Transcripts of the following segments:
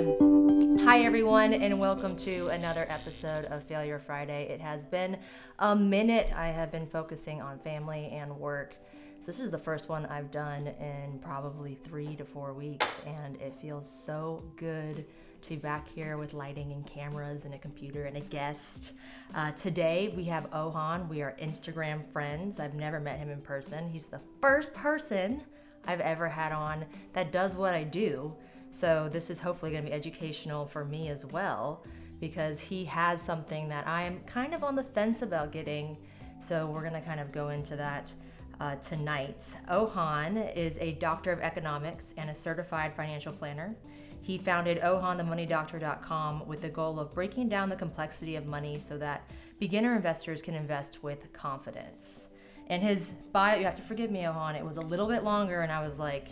Hi, everyone, and welcome to another episode of Failure Friday. It has been a minute. I have been focusing on family and work. So, this is the first one I've done in probably three to four weeks, and it feels so good to be back here with lighting and cameras and a computer and a guest. Uh, today we have Ohan. We are Instagram friends. I've never met him in person. He's the first person I've ever had on that does what I do. So this is hopefully going to be educational for me as well because he has something that I am kind of on the fence about getting. So we're going to kind of go into that uh, tonight. Ohan is a doctor of economics and a certified financial planner. He founded ohanthemoneydoctor.com with the goal of breaking down the complexity of money so that beginner investors can invest with confidence. And his bio, you have to forgive me, Ohan, it was a little bit longer, and I was like,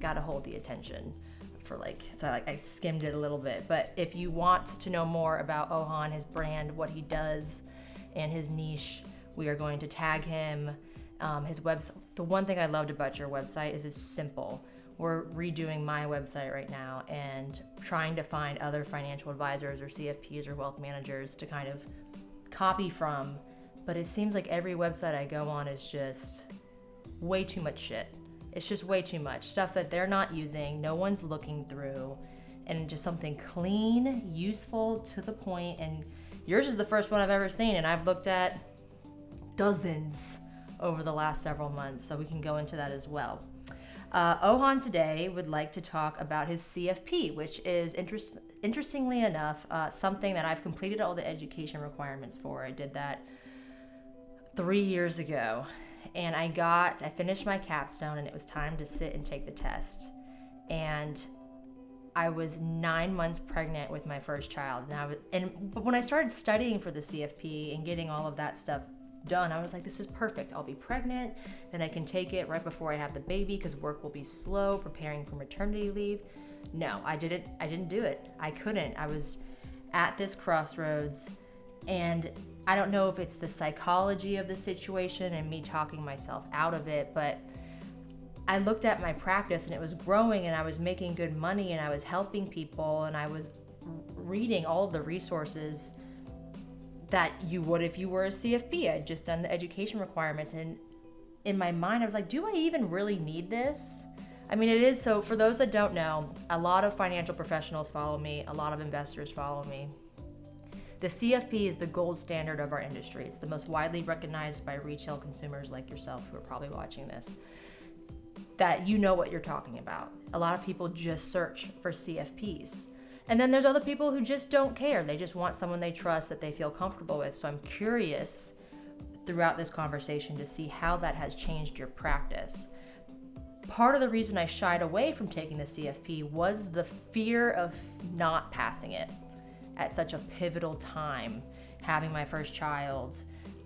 gotta hold the attention for like, so I, like, I skimmed it a little bit. But if you want to know more about Ohan, his brand, what he does, and his niche, we are going to tag him. Um, his website. The one thing I loved about your website is it's simple. We're redoing my website right now and trying to find other financial advisors or CFPs or wealth managers to kind of copy from but it seems like every website I go on is just way too much shit. It's just way too much stuff that they're not using, no one's looking through, and just something clean, useful, to the point. And yours is the first one I've ever seen, and I've looked at dozens over the last several months, so we can go into that as well. Uh, Ohan today would like to talk about his CFP, which is interest, interestingly enough uh, something that I've completed all the education requirements for. I did that three years ago and I got, I finished my capstone and it was time to sit and take the test. And I was nine months pregnant with my first child. And I was, and but when I started studying for the CFP and getting all of that stuff done, I was like, this is perfect. I'll be pregnant, then I can take it right before I have the baby because work will be slow preparing for maternity leave. No, I didn't. I didn't do it. I couldn't. I was at this crossroads, and I don't know if it's the psychology of the situation and me talking myself out of it, but I looked at my practice and it was growing and I was making good money and I was helping people and I was reading all the resources that you would if you were a CFP. I'd just done the education requirements and in my mind I was like, do I even really need this? I mean, it is so for those that don't know, a lot of financial professionals follow me, a lot of investors follow me. The CFP is the gold standard of our industry. It's the most widely recognized by retail consumers like yourself who are probably watching this. That you know what you're talking about. A lot of people just search for CFPs. And then there's other people who just don't care. They just want someone they trust that they feel comfortable with. So I'm curious throughout this conversation to see how that has changed your practice. Part of the reason I shied away from taking the CFP was the fear of not passing it at such a pivotal time, having my first child.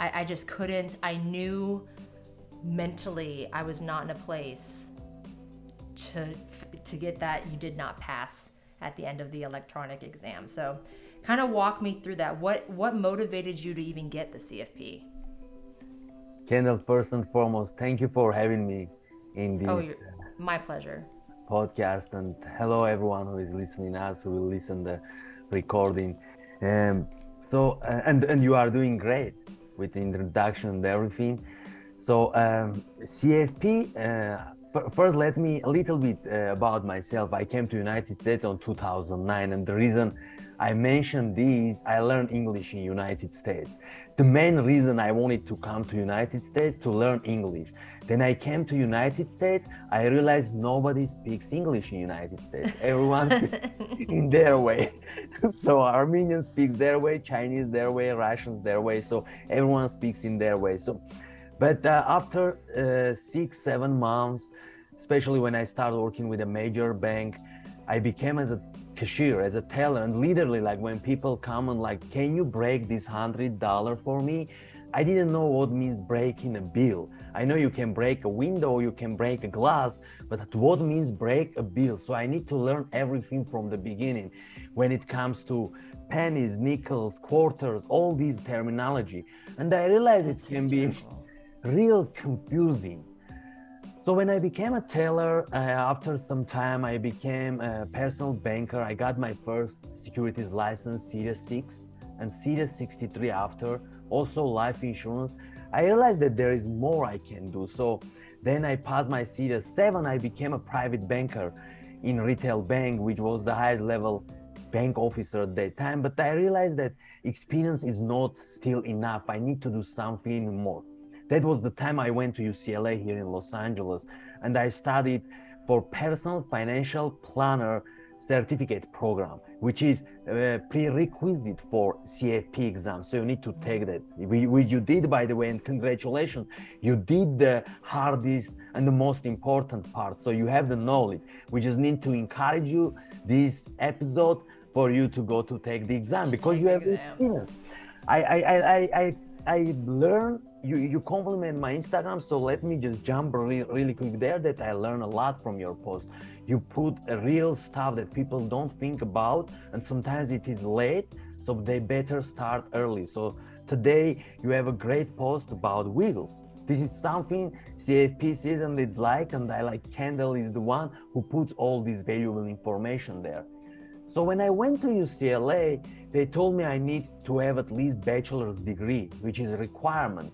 I, I just couldn't, I knew mentally I was not in a place to to get that you did not pass at the end of the electronic exam. So kind of walk me through that. What what motivated you to even get the CFP? Kendall, first and foremost, thank you for having me in Oh, this you're, my pleasure. Uh, podcast and hello everyone who is listening us who will listen the recording. Um, so uh, and and you are doing great with the introduction and everything. So um, CFP. Uh, first, let me a little bit uh, about myself. I came to United States on 2009, and the reason I mentioned this, I learned English in United States. The main reason I wanted to come to United States to learn English. Then I came to United States. I realized nobody speaks English in United States. Everyone speaks in their way. so Armenian speaks their way, Chinese their way, Russians their way. So everyone speaks in their way. So, but uh, after uh, six, seven months, especially when I started working with a major bank, I became as a cashier, as a teller, and literally like when people come and like, can you break this hundred dollar for me? I didn't know what means breaking a bill. I know you can break a window, you can break a glass, but what means break a bill? So I need to learn everything from the beginning when it comes to pennies, nickels, quarters, all these terminology. And I realized it can be real confusing. So when I became a tailor, uh, after some time, I became a personal banker. I got my first securities license, Series 6, and Series 63 after, also life insurance. I realized that there is more I can do. So then I passed my Series 7. I became a private banker in retail bank, which was the highest level bank officer at that time. But I realized that experience is not still enough. I need to do something more. That was the time I went to UCLA here in Los Angeles and I studied for personal financial planner certificate program, which is a prerequisite for CFP exam. So you need to take that, which you did, by the way, and congratulations. You did the hardest and the most important part. So you have the knowledge. We just need to encourage you this episode for you to go to take the exam because you have the experience. I, I, I, I, I learned you you compliment my instagram so let me just jump really, really quick. There that i learn a lot from your post. You put real stuff that people don't think about and sometimes it is late so they better start early. So today you have a great post about wheels this is something cfp season is like and i like kendall is the one who puts all this valuable information there. So when I went to UCLA, they told me I need to have at least bachelor's degree, which is a requirement.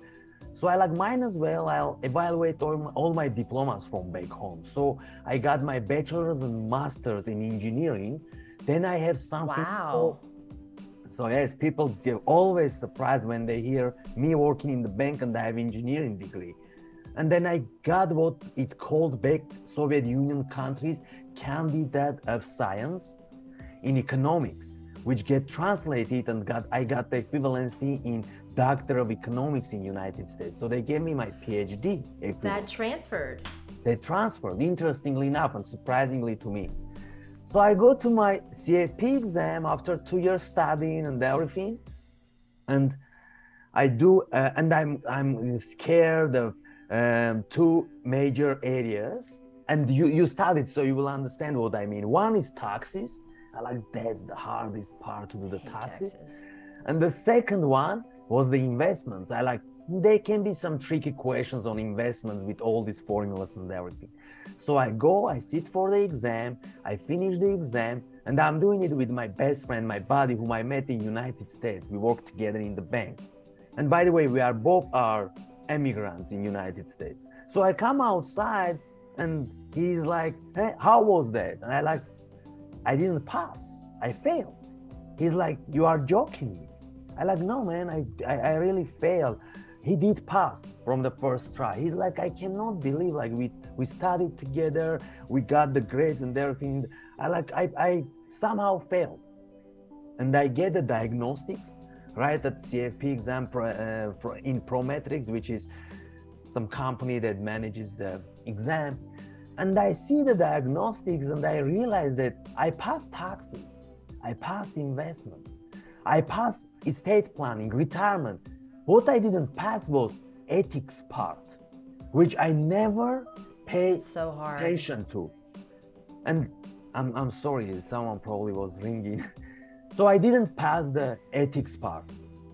So I like mine as well. I'll evaluate all my, all my diplomas from back home. So I got my bachelor's and master's in engineering. Then I have some wow. So yes, people get always surprised when they hear me working in the bank and I have engineering degree. And then I got what it called back Soviet Union countries candidate of science in economics, which get translated and got I got the equivalency in Doctor of Economics in United States. So they gave me my PhD. Equivalent. That transferred. They transferred, interestingly enough, and surprisingly to me. So I go to my CFP exam after two years studying and everything, and I do, uh, and I'm I'm scared of um, two major areas. And you you studied, so you will understand what I mean. One is taxes. I like that's the hardest part to do the taxes. taxes. And the second one was the investments. I like there can be some tricky questions on investment with all these formulas and everything. So I go, I sit for the exam, I finish the exam, and I'm doing it with my best friend, my buddy, whom I met in United States. We work together in the bank. And by the way, we are both are immigrants in United States. So I come outside and he's like, hey, how was that? And I like, I didn't pass. I failed. He's like, you are joking me. I like, no, man, I, I, I really failed. He did pass from the first try. He's like, I cannot believe like we we studied together, we got the grades and everything. I like I, I somehow failed. And I get the diagnostics right at CFP exam uh, in Prometrics, which is some company that manages the exam. And I see the diagnostics and I realize that I pass taxes, I pass investments, I pass estate planning, retirement. What I didn't pass was ethics part, which I never paid so hard. attention to. And I'm, I'm sorry, someone probably was ringing. so I didn't pass the ethics part.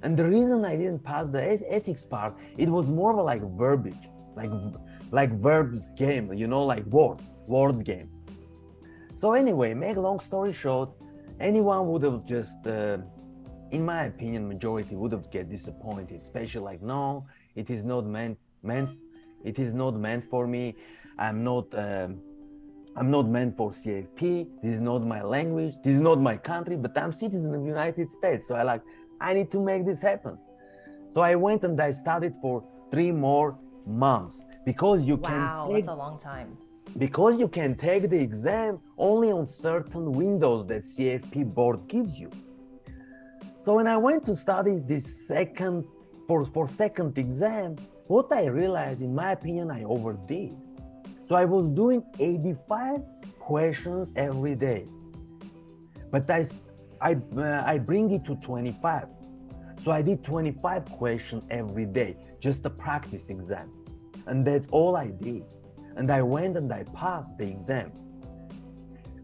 And the reason I didn't pass the ethics part, it was more of like verbiage, like like verbs game, you know, like words, words game. So anyway, make long story short, anyone would have just uh, in my opinion, majority would have get disappointed, especially like, no, it is not meant meant it is not meant for me. I'm not um, I'm not meant for CFP. This is not my language. This is not my country, but I'm citizen of United States. So I like I need to make this happen. So I went and I studied for three more months because you wow, can Wow, that's a long time. Because you can take the exam only on certain windows that CFP board gives you. So when I went to study this second for, for second exam, what I realized, in my opinion, I overdid. So I was doing 85 questions every day, but I I, uh, I bring it to 25. So I did 25 questions every day, just a practice exam, and that's all I did. And I went and I passed the exam.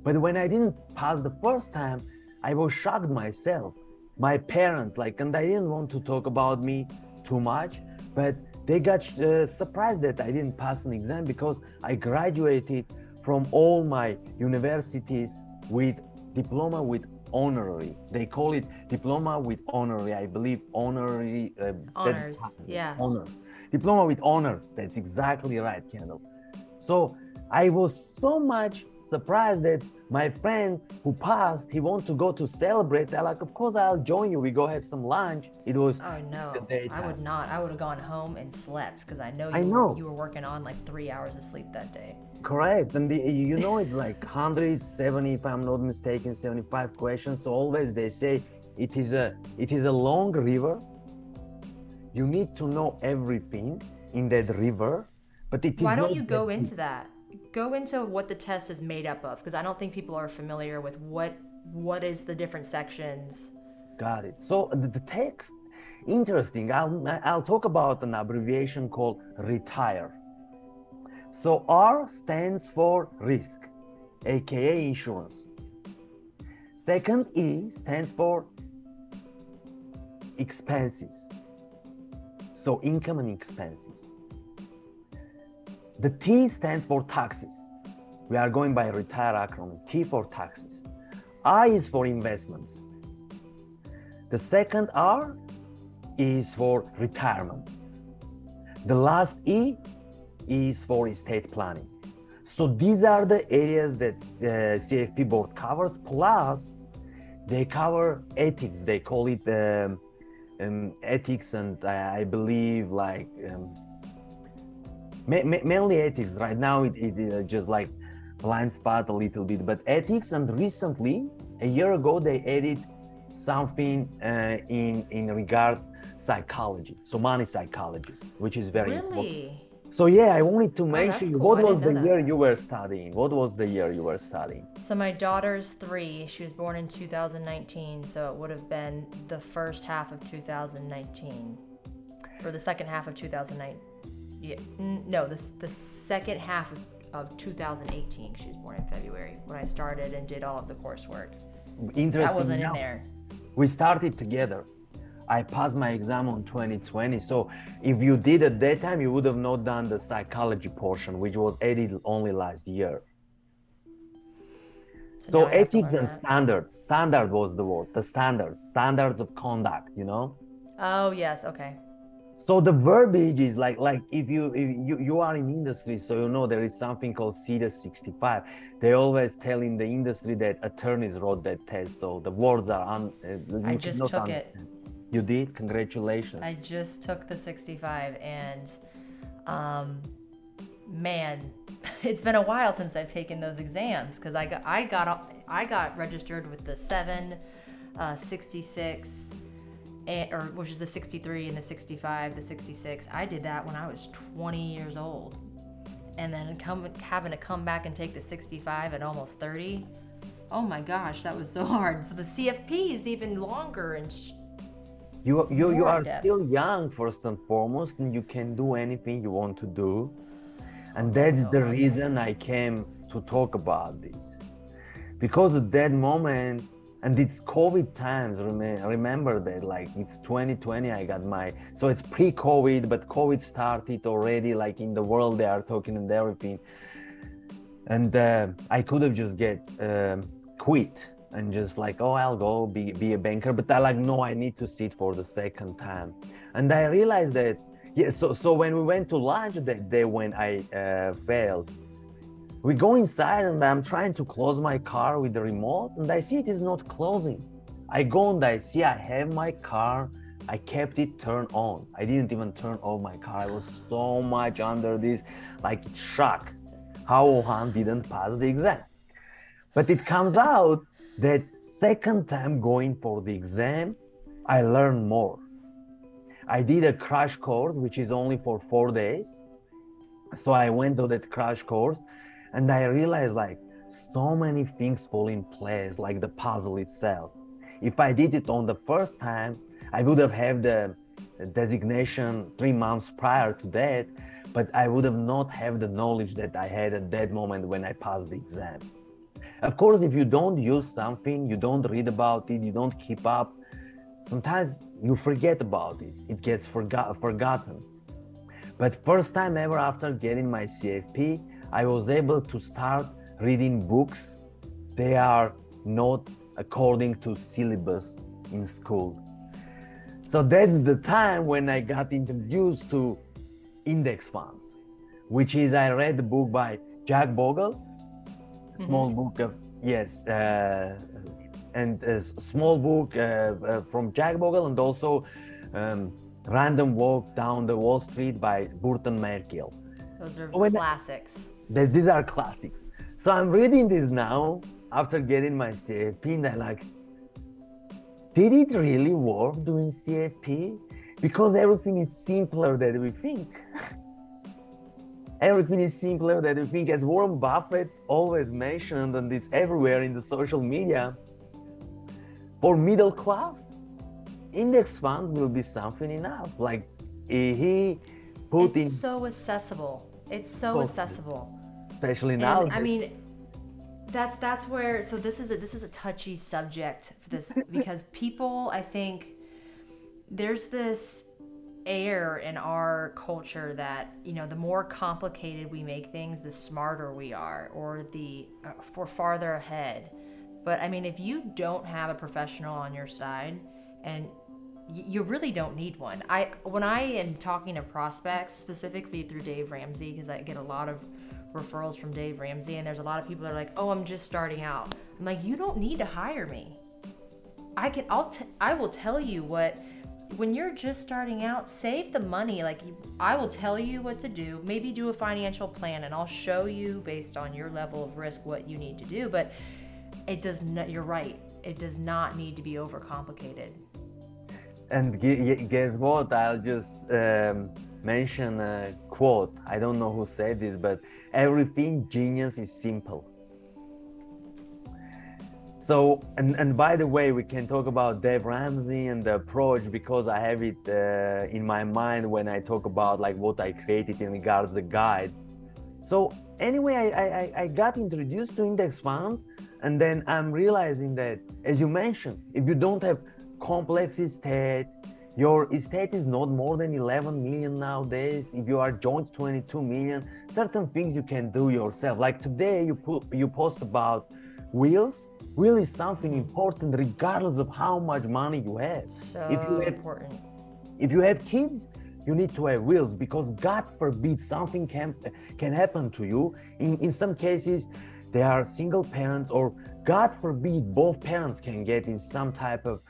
But when I didn't pass the first time, I was shocked myself my parents like and i didn't want to talk about me too much but they got uh, surprised that I didn't pass an exam because I graduated from all my universities with diploma with honorary. They call it diploma with honorary. I believe honorary. Uh, honors. Yeah. Honors. Diploma with honors. That's exactly right, Kendall. So I was so much surprised that my friend who passed, he wanted to go to celebrate. I like, of course I'll join you. We go have some lunch. It was oh no, I would not. I would have gone home and slept because I know you I know were, you were working on like three hours of sleep that day. Correct, and the, you know it's like 170, if I'm not mistaken, 75 questions. So always they say it is a it is a long river. You need to know everything in that river, but it is. Why don't you go into that? go into what the test is made up of because I don't think people are familiar with what what is the different sections. Got it. So uh, the, the text, interesting. I'll I'll talk about an abbreviation called retire. So R stands for risk, aka insurance. Second E stands for expenses. So income and expenses. The T stands for taxes. We are going by retire acronym. T for taxes. I is for investments. The second R is for retirement. The last E is for estate planning. So these are the areas that uh, CFP board covers. Plus, they cover ethics. They call it um, um, ethics, and I, I believe like um, mainly ethics. Right now it, it uh, just like blind spot a little bit. But ethics and recently a year ago they added something uh, in in regards psychology. So money psychology which is very really? important so yeah i wanted to oh, mention cool. what was the year you were studying what was the year you were studying so my daughter's three she was born in 2019 so it would have been the first half of 2019 or the second half of 2019 yeah, no, the, the second half of, of 2018. She was born in February when I started and did all of the coursework. Interesting. That wasn't in there. We started together. I passed my exam on 2020. So if you did at that time, you would have not done the psychology portion, which was added only last year. So, so ethics and standards. Standard was the word. The standards. Standards of conduct. You know. Oh yes. Okay so the verbiage is like like if you if you, you are in industry so you know there is something called Series 65 they always tell in the industry that attorneys wrote that test so the words are on uh, i just took understand. it you did congratulations i just took the 65 and um man it's been a while since i've taken those exams because i got i got i got registered with the 7 uh, 66 and, or which is the 63 and the 65, the 66. I did that when I was 20 years old. And then come, having to come back and take the 65 at almost 30. Oh my gosh, that was so hard. So the CFP is even longer and sh- you you, you are depth. still young first and foremost and you can do anything you want to do. And that's the reason I came to talk about this. Because at that moment and it's covid times remember that like it's 2020 i got my so it's pre-covid but covid started already like in the world they are talking and everything and uh, i could have just get uh, quit and just like oh i'll go be, be a banker but i like no i need to sit for the second time and i realized that yeah so so when we went to lunch that day when i uh, failed we go inside and I'm trying to close my car with the remote and I see it is not closing. I go and I see I have my car. I kept it turned on. I didn't even turn off my car. I was so much under this, like shock how Ohan didn't pass the exam. But it comes out that second time going for the exam, I learned more. I did a crash course, which is only for four days. So I went to that crash course and i realized like so many things fall in place like the puzzle itself if i did it on the first time i would have had the designation three months prior to that but i would have not have the knowledge that i had at that moment when i passed the exam of course if you don't use something you don't read about it you don't keep up sometimes you forget about it it gets forgot- forgotten But first time ever after getting my CFP, I was able to start reading books. They are not according to syllabus in school. So that's the time when I got introduced to index funds, which is I read the book by Jack Bogle, small mm-hmm. book of yes, uh, and a small book uh, uh, from Jack Bogle, and also um, Random Walk Down the Wall Street by Burton Malkiel. Those are when classics. I, these are classics. So I'm reading this now after getting my CFP, and I'm like, did it really work doing CFP? Because everything is simpler than we think. everything is simpler than we think. As Warren Buffett always mentioned, and it's everywhere in the social media, for middle class, index fund will be something enough. Like he put it's in. so accessible. It's so accessible. Especially now. And, I mean, that's that's where. So this is a this is a touchy subject for this because people, I think, there's this air in our culture that you know the more complicated we make things the smarter we are or the uh, for farther ahead but i mean if you don't have a professional on your side and you really don't need one. I when I am talking to prospects specifically through Dave Ramsey because I get a lot of referrals from Dave Ramsey and there's a lot of people that are like, "Oh, I'm just starting out." I'm like, "You don't need to hire me. I can I'll t- I will tell you what when you're just starting out, save the money. Like I will tell you what to do. Maybe do a financial plan and I'll show you based on your level of risk what you need to do, but it does not you're right. It does not need to be overcomplicated and guess what? I'll just um, mention a quote. I don't know who said this, but everything genius is simple. So, and, and by the way, we can talk about Dave Ramsey and the approach because I have it uh, in my mind when I talk about like what I created in regards the guide. So anyway, I, I, I got introduced to index funds and then I'm realizing that, as you mentioned, if you don't have complex estate. Your estate is not more than 11 million nowadays. If you are joint 22 million, certain things you can do yourself. Like today, you put you post about wills. Will is something important regardless of how much money you have. So if you have, important. If you have kids, you need to have wills because God forbid something can can happen to you. In in some cases, they are single parents, or God forbid both parents can get in some type of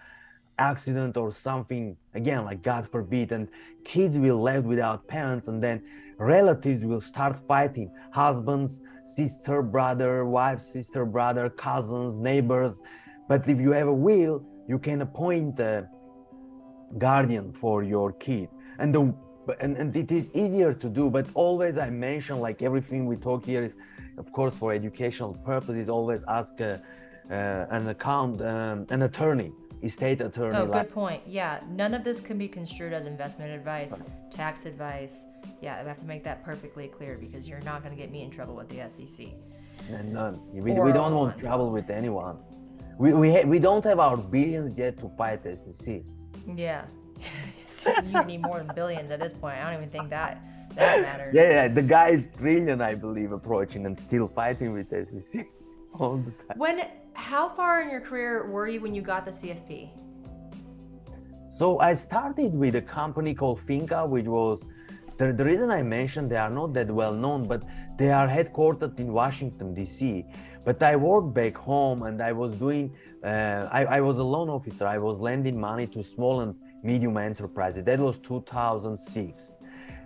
accident or something again like god forbid and kids will left without parents and then relatives will start fighting. Husbands sister brother wife sister brother cousins neighbors. But if you have a will you can appoint a guardian for your kid. And the and, and it is easier to do but always i mention like everything we talk here is of course for educational purposes always ask a, uh, an account um, an attorney estate attorney. Oh, good point. Yeah, none of this can be construed as investment advice, tax advice. Yeah, I have to make that perfectly clear because you're not going to get me in trouble with the SEC. And none. We, we don't want trouble with anyone. We, we, ha- we don't have our billions yet to fight the SEC. Yeah. you need more than billions at this point. I don't even think that that matters. Yeah, yeah. The guy is trillion, I believe, approaching and still fighting with the SEC all the time. When how far in your career were you when you got the CFP? So I started with a company called Finca, which was the, the reason I mentioned they are not that well known, but they are headquartered in Washington D.C. But I worked back home, and I was doing. Uh, I, I was a loan officer. I was lending money to small and medium enterprises. That was 2006.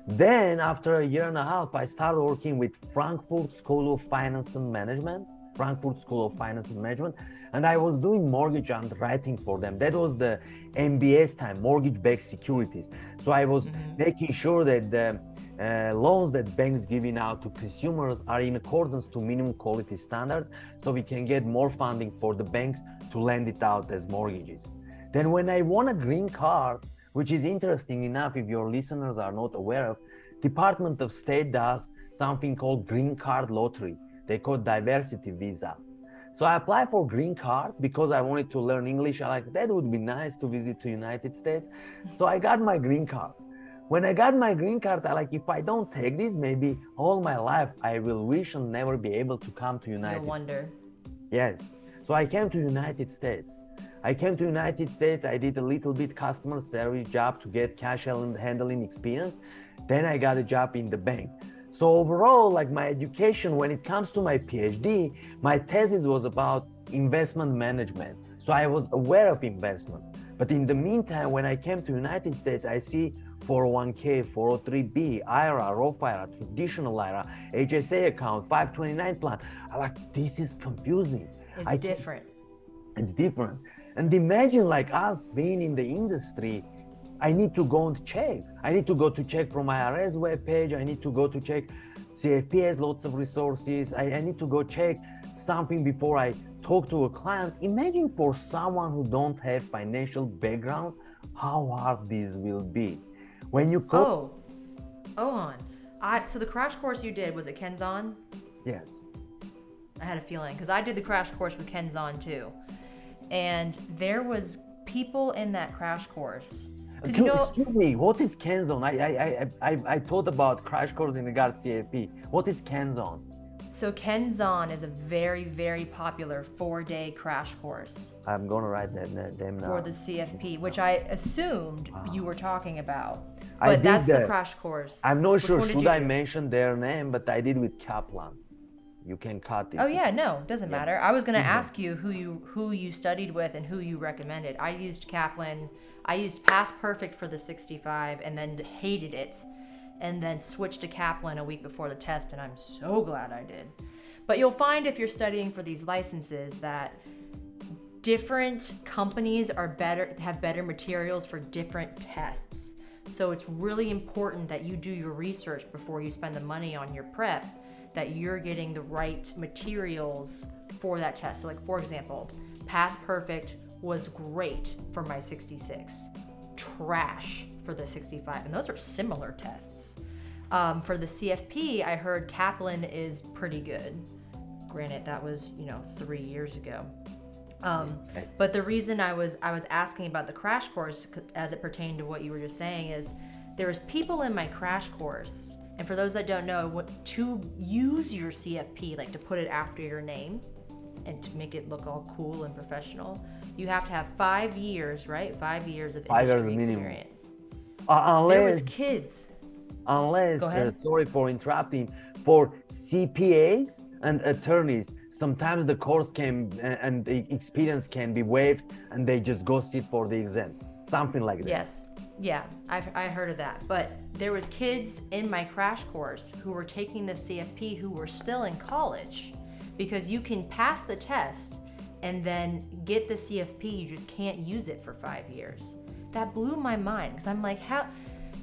Then, after a year and a half, I started working with Frankfurt School of Finance and Management Frankfurt School of Finance and Management, and I was doing mortgage underwriting for them. That was the MBS time, mortgage-backed securities. So I was mm-hmm. making sure that the uh, loans that banks giving out to consumers are in accordance to minimum quality standards, so we can get more funding for the banks to lend it out as mortgages. Then when I won a green card, which is interesting enough if your listeners are not aware of, Department of State does something called green card lottery they call diversity visa. So I applied for green card because I wanted to learn English. I like that would be nice to visit to United States. So I got my green card. when I got my green card, I like if I don't take this, maybe all my life I will wish and never be able to come to United. States. No wonder. Yes. So I came to United States. I came to United States. I did a little bit customer service job to get cash handling experience. Then I got a job in the bank. So overall, like my education, when it comes to my PhD, my thesis was about investment management. So I was aware of investment. But in the meantime, when I came to United States, I see 401k, 403b, IRA, Roth IRA, traditional IRA, HSA account, 529 plan. I like this is confusing. It's I different. It's different. And imagine like us being in the industry, I need to go and check. I need to go to check from my IRS webpage. I need to go to check CFP has lots of resources. I, I need to go check something before I talk to a client. Imagine for someone who don't have financial background, how hard this will be. When you oh, go. Oh, oh, on. I so the crash course you did was it Kenzon? Yes. I had a feeling because I did the crash course with Kenzon too, and there was people in that crash course. Excuse, know, excuse me, what is Kenzon? I, I, I, I, I thought about crash course in the regard CFP. What is Kenzon? So Kenzon is a very, very popular four-day crash course. I'm going to write that them now. For the CFP, which I assumed ah. you were talking about. But I did that's the, the crash course. I'm not Which sure should I do? mention their name, but I did with Kaplan. You can cut it. Oh yeah, no, doesn't yeah. matter. I was gonna mm-hmm. ask you who you who you studied with and who you recommended. I used Kaplan. I used Pass Perfect for the 65 and then hated it, and then switched to Kaplan a week before the test, and I'm so glad I did. But you'll find if you're studying for these licenses that different companies are better have better materials for different tests. So it's really important that you do your research before you spend the money on your prep, that you're getting the right materials for that test. So, like, for example, Pass Perfect was great for my 66, trash for the 65, and those are similar tests. Um, for the CFP, I heard Kaplan is pretty good. Granted, that was, you know, three years ago. Um, but the reason I was I was asking about the crash course as it pertained to what you were just saying is there's people in my crash course, and for those that don't know, what to use your CFP, like to put it after your name, and to make it look all cool and professional, you have to have five years, right? Five years of five industry years experience. Uh, unless there was kids. Unless, uh, sorry for interrupting, for CPAs and attorneys, sometimes the course can and the experience can be waived and they just go sit for the exam something like that yes yeah I've, i heard of that but there was kids in my crash course who were taking the cfp who were still in college because you can pass the test and then get the cfp you just can't use it for five years that blew my mind because i'm like how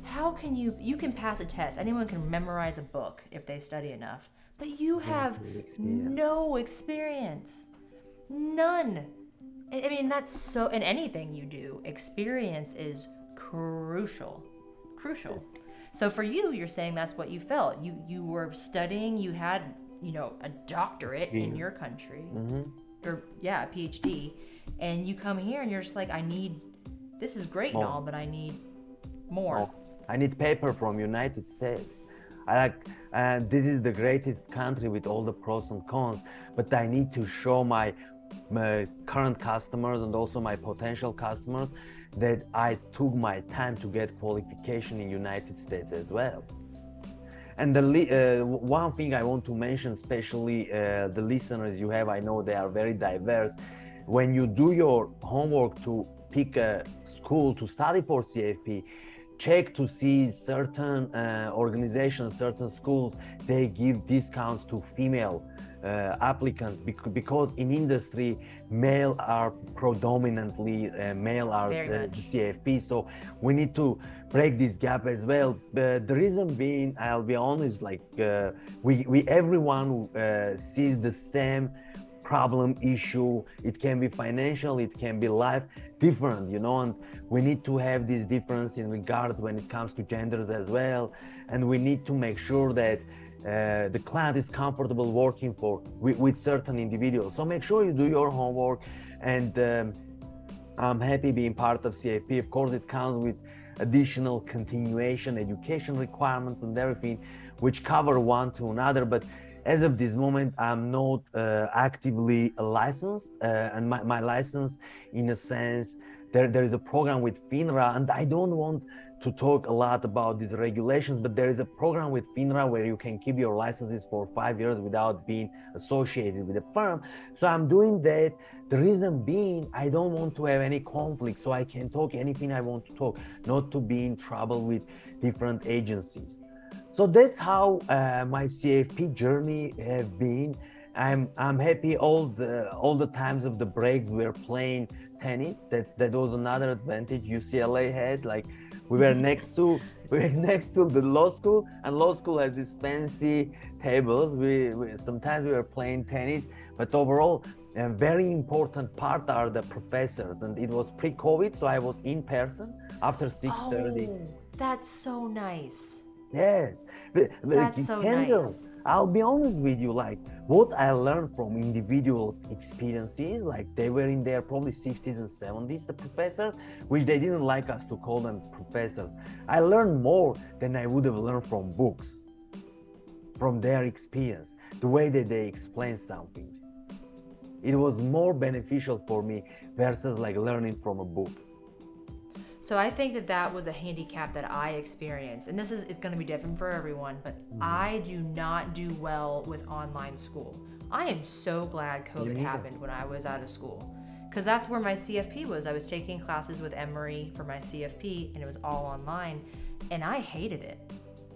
how can you you can pass a test anyone can memorize a book if they study enough but you have no experience. None. I mean, that's so, in anything you do, experience is crucial. Crucial. So for you, you're saying that's what you felt. You you were studying, you had, you know, a doctorate yeah. in your country. Mm-hmm. Or yeah, a PhD. And you come here and you're just like, I need this is great more. and all, but I need more. more. I need paper from United States. I like, and this is the greatest country with all the pros and cons, but I need to show my, my current customers and also my potential customers that I took my time to get qualification in United States as well. And the uh, one thing I want to mention, especially uh, the listeners you have, I know they are very diverse. When you do your homework to pick a school to study for CFP, check to see certain uh, organizations, certain schools, they give discounts to female applicants because in industry male are predominantly uh, male are the CFP so we need to break this gap as well. But the reason being I'll be honest like uh, we we everyone uh, sees the same problem issue. It can be financial it can be life different you know and we need to have this difference in regards when it comes to genders as well. And we need to make sure that uh, the client is comfortable working for with, with, certain individuals. So make sure you do your homework and um, i'm happy being part of cfp of course it comes with additional continuation education requirements and everything which cover one to another. But as of this moment i'm not uh, actively licensed uh, and my, my license in a sense there, there is a program with finra and i don't want to talk a lot about these regulations, but there is a program with FINRA where you can keep your licenses for five years without being associated with a firm. So I'm doing that. The reason being, I don't want to have any conflict, so I can talk anything I want to talk, not to be in trouble with different agencies. So that's how uh, my CFP journey have been. I'm I'm happy all the all the times of the breaks we we're playing tennis. That's that was another advantage UCLA had. Like we were mm-hmm. next to we were next to the law school, and law school has these fancy tables. We, we sometimes we were playing tennis, but overall, a very important part are the professors. And it was pre-COVID, so I was in person after 6:30. Oh, that's so nice. Yes, That's so Kendall, nice. I'll be honest with you. Like what I learned from individuals' experiences, like they were in their probably 60s and 70s, the professors, which they didn't like us to call them professors. I learned more than I would have learned from books, from their experience, the way that they explain something. It was more beneficial for me versus like learning from a book. So I think that that was a handicap that I experienced. And this is it's going to be different for everyone, but mm. I do not do well with online school. I am so glad COVID happened when I was out of school. Because that's where my CFP was. I was taking classes with Emory for my CFP and it was all online and I hated it.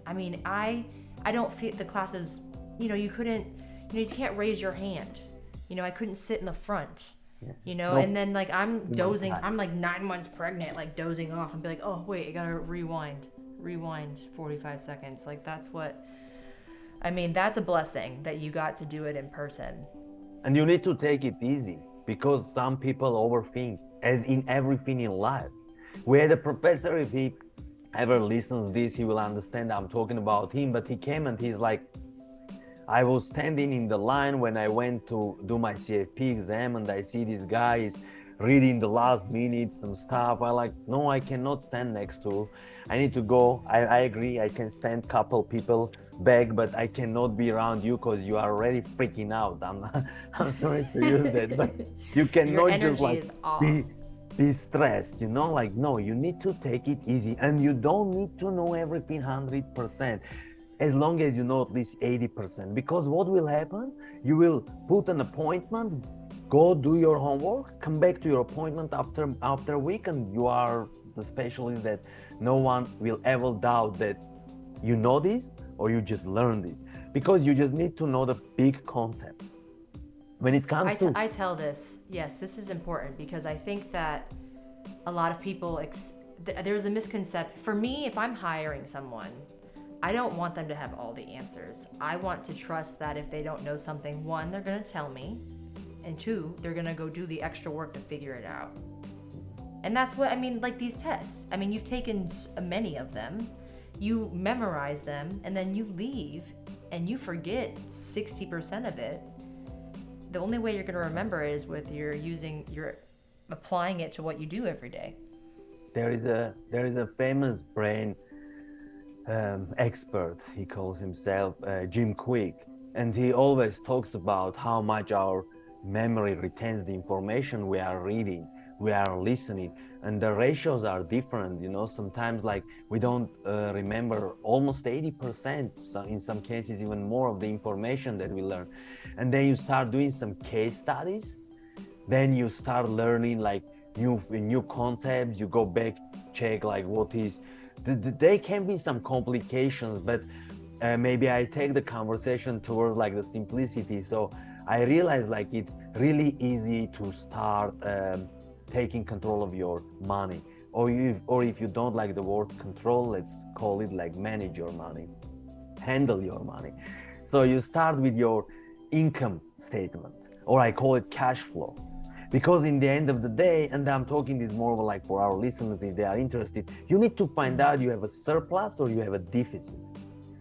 I mean, I I don't feel the classes, you know, you couldn't you know, you can't raise your hand. You know, I couldn't sit in the front. Yeah. You know, nope. and then like I'm dozing, I'm like nine months pregnant, like dozing off and be like, oh, wait, I gotta rewind, rewind 45 seconds. Like that's what, I mean, that's a blessing that you got to do it in person. And you need to take it easy because some people overthink, as in everything in life. We had a professor, if he ever listens this, he will understand I'm talking about him, but he came and he's like, I was standing in the line when I went to do my CFP exam and I see this guy is reading the last minutes and stuff. I like, no, I cannot stand next to. I need to go. I, I agree. I can stand couple people back, but I cannot be around you because you are already freaking out. I'm not, I'm sorry to use that, but you cannot just like be be stressed. You know, like no, you need to take it easy, and you don't need to know everything hundred percent as long as you know at least 80%. Because what will happen? You will put an appointment, go do your homework, come back to your appointment after after a week, and you are the specialist that no one will ever doubt that you know this or you just learn this. Because you just need to know the big concepts. When it comes I to I tell this, yes, this is important because I think that a lot of people ex- there's a misconception for me if I'm hiring someone I don't want them to have all the answers. I want to trust that if they don't know something, one, they're going to tell me, and two, they're going to go do the extra work to figure it out. And that's what I mean, like these tests. I mean, you've taken uh, many of them, you memorize them, and then you leave and you forget 60% of it. The only way you're going to remember it is with your using your applying it to what you do every day. There is a there is a famous brain um, expert, he calls himself uh, Jim Kwik, and he always talks about how much our memory retains the information we are reading, we are listening, and the ratios are different. You know, sometimes like we don't uh, remember almost 80%, so in some cases, even more of the information that we learn. And then you start doing some case studies, then you start learning like new new concepts. You go back, check like what is there can be some complications, but uh, maybe I take the conversation towards like the simplicity. So I realize like it's really easy to start um, taking control of your money. Or, you, or if you don't like the word control, let's call it like manage your money, handle your money. So you start with your income statement, or I call it cash flow because in the end of the day and i'm talking this more like for our listeners if they are interested you need to find out you have a surplus or you have a deficit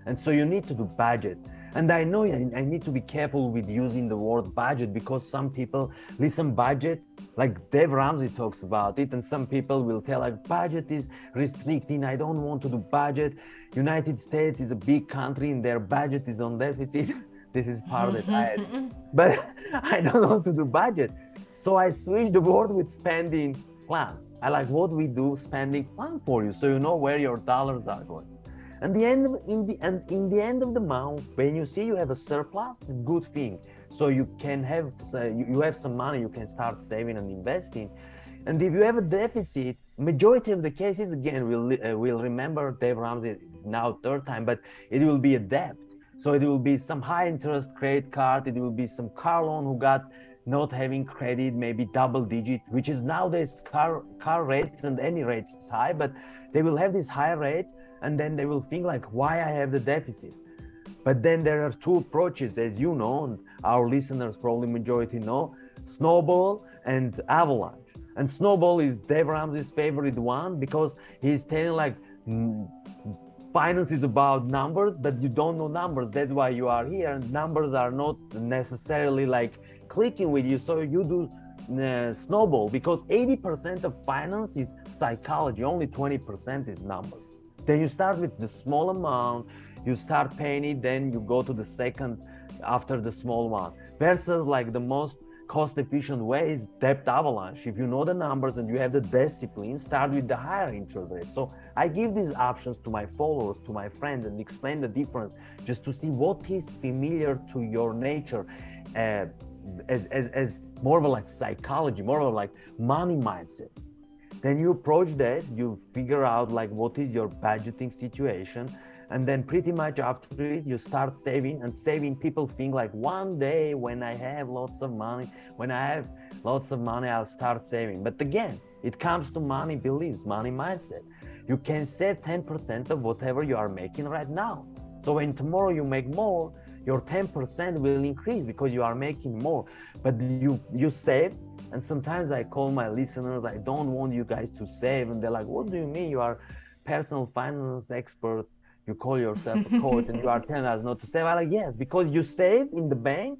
and so you need to do budget and i know i need to be careful with using the word budget because some people listen budget like Dave Ramsey talks about it, and some people will tell like budget is restricting. I don't want to do budget. United States is a big country and their budget is on deficit. this is part that I had. But I don't want to do budget. So I switched the word with spending plan. I like what we do spending plan for you so you know where your dollars are going. And the end of, in the and in the end of the month, when you see you have a surplus, good thing. So you can have so you have some money, you can start saving and investing. And if you have a deficit, majority of the cases again we'll uh, we'll remember Dave Ramsey now third time, but it will be a debt. So it will be some high interest credit card. It will be some car loan who got not having credit, maybe double digit, which is nowadays car car rates and any rates is high, but they will have these high rates and then they will think like, why I have the deficit? But then there are two approaches, as you know, and our listeners probably majority know, snowball and avalanche. And snowball is Dave Ramsey's favorite one because he's telling like mm, finance is about numbers, but you don't know numbers. That's why you are here. Numbers are not necessarily like clicking with you. So you do uh, snowball because 80% of finance is psychology, only 20% is numbers. Then you start with the small amount, you start paying it, then you go to the second after the small one. Versus like the most cost efficient way is debt avalanche. If you know the numbers and you have the discipline, start with the higher interest rate. So I give these options to my followers, to my friends, and explain the difference just to see what is familiar to your nature. Uh, as, as, as more of a like psychology, more of a like money mindset. Then you approach that you figure out like what is your budgeting situation and then pretty much after it you start saving and saving people think like one day when i have lots of money when i have lots of money i'll start saving. But again it comes to money beliefs money mindset. You can save 10% of whatever you are making right now. So when tomorrow you make more your 10% will increase because you are making more but you you save and sometimes I call my listeners, I don't want you guys to save. And they're like, what do you mean? You are personal finance expert. You call yourself a coach and you are telling us not to save. I'm like, yes, because you save in the bank,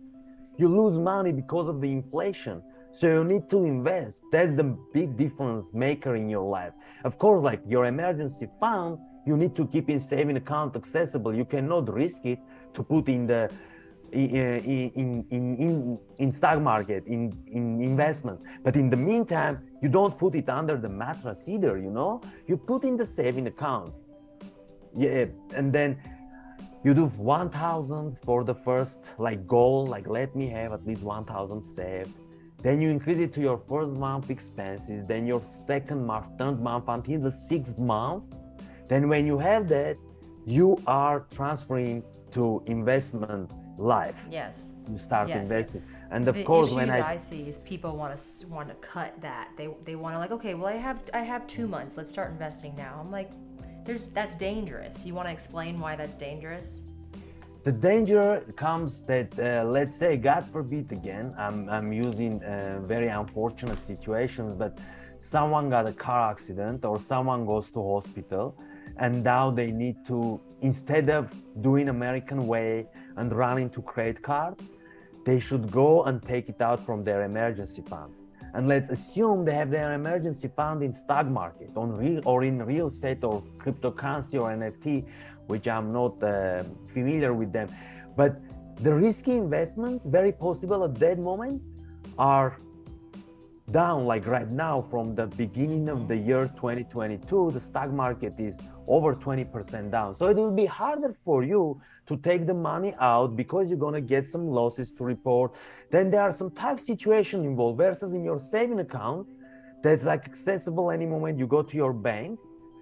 you lose money because of the inflation. So you need to invest. That's the big difference maker in your life. Of course, like your emergency fund, you need to keep in saving account accessible. You cannot risk it to put in the in, in, in, in, stock market, in, in investments. But in the meantime, you don't put it under the mattress either, you know? You put in the saving account. Yeah, and then you do 1000 for the first like goal, like let me have at least 1000 saved. Then you increase it to your first month expenses, then your second month, third month until the sixth month. Then when you have that, you are transferring to investment life. Yes. You start yes. investing. And of the course when I, I see is people want to want to cut that. They they want to like, okay, well I have I have 2 months. Let's start investing now. I'm like there's that's dangerous. You want to explain why that's dangerous? The danger comes that uh, let's say God forbid again, I'm I'm using uh, very unfortunate situations but someone got a car accident or someone goes to hospital and now they need to instead of doing american way and running to credit cards they should go and take it out from their emergency fund. And let's assume they have their emergency fund in stock market on real or in real estate or cryptocurrency or nft which i'm not uh, familiar with them. But the risky investments very possible at that moment are down. Like right now from the beginning of the year 2022 the stock market is over 20% down. So it will be harder for you to take the money out because you're going to get some losses to report. Then there are some tax situation involved versus in your saving account that's like accessible any moment you go to your bank.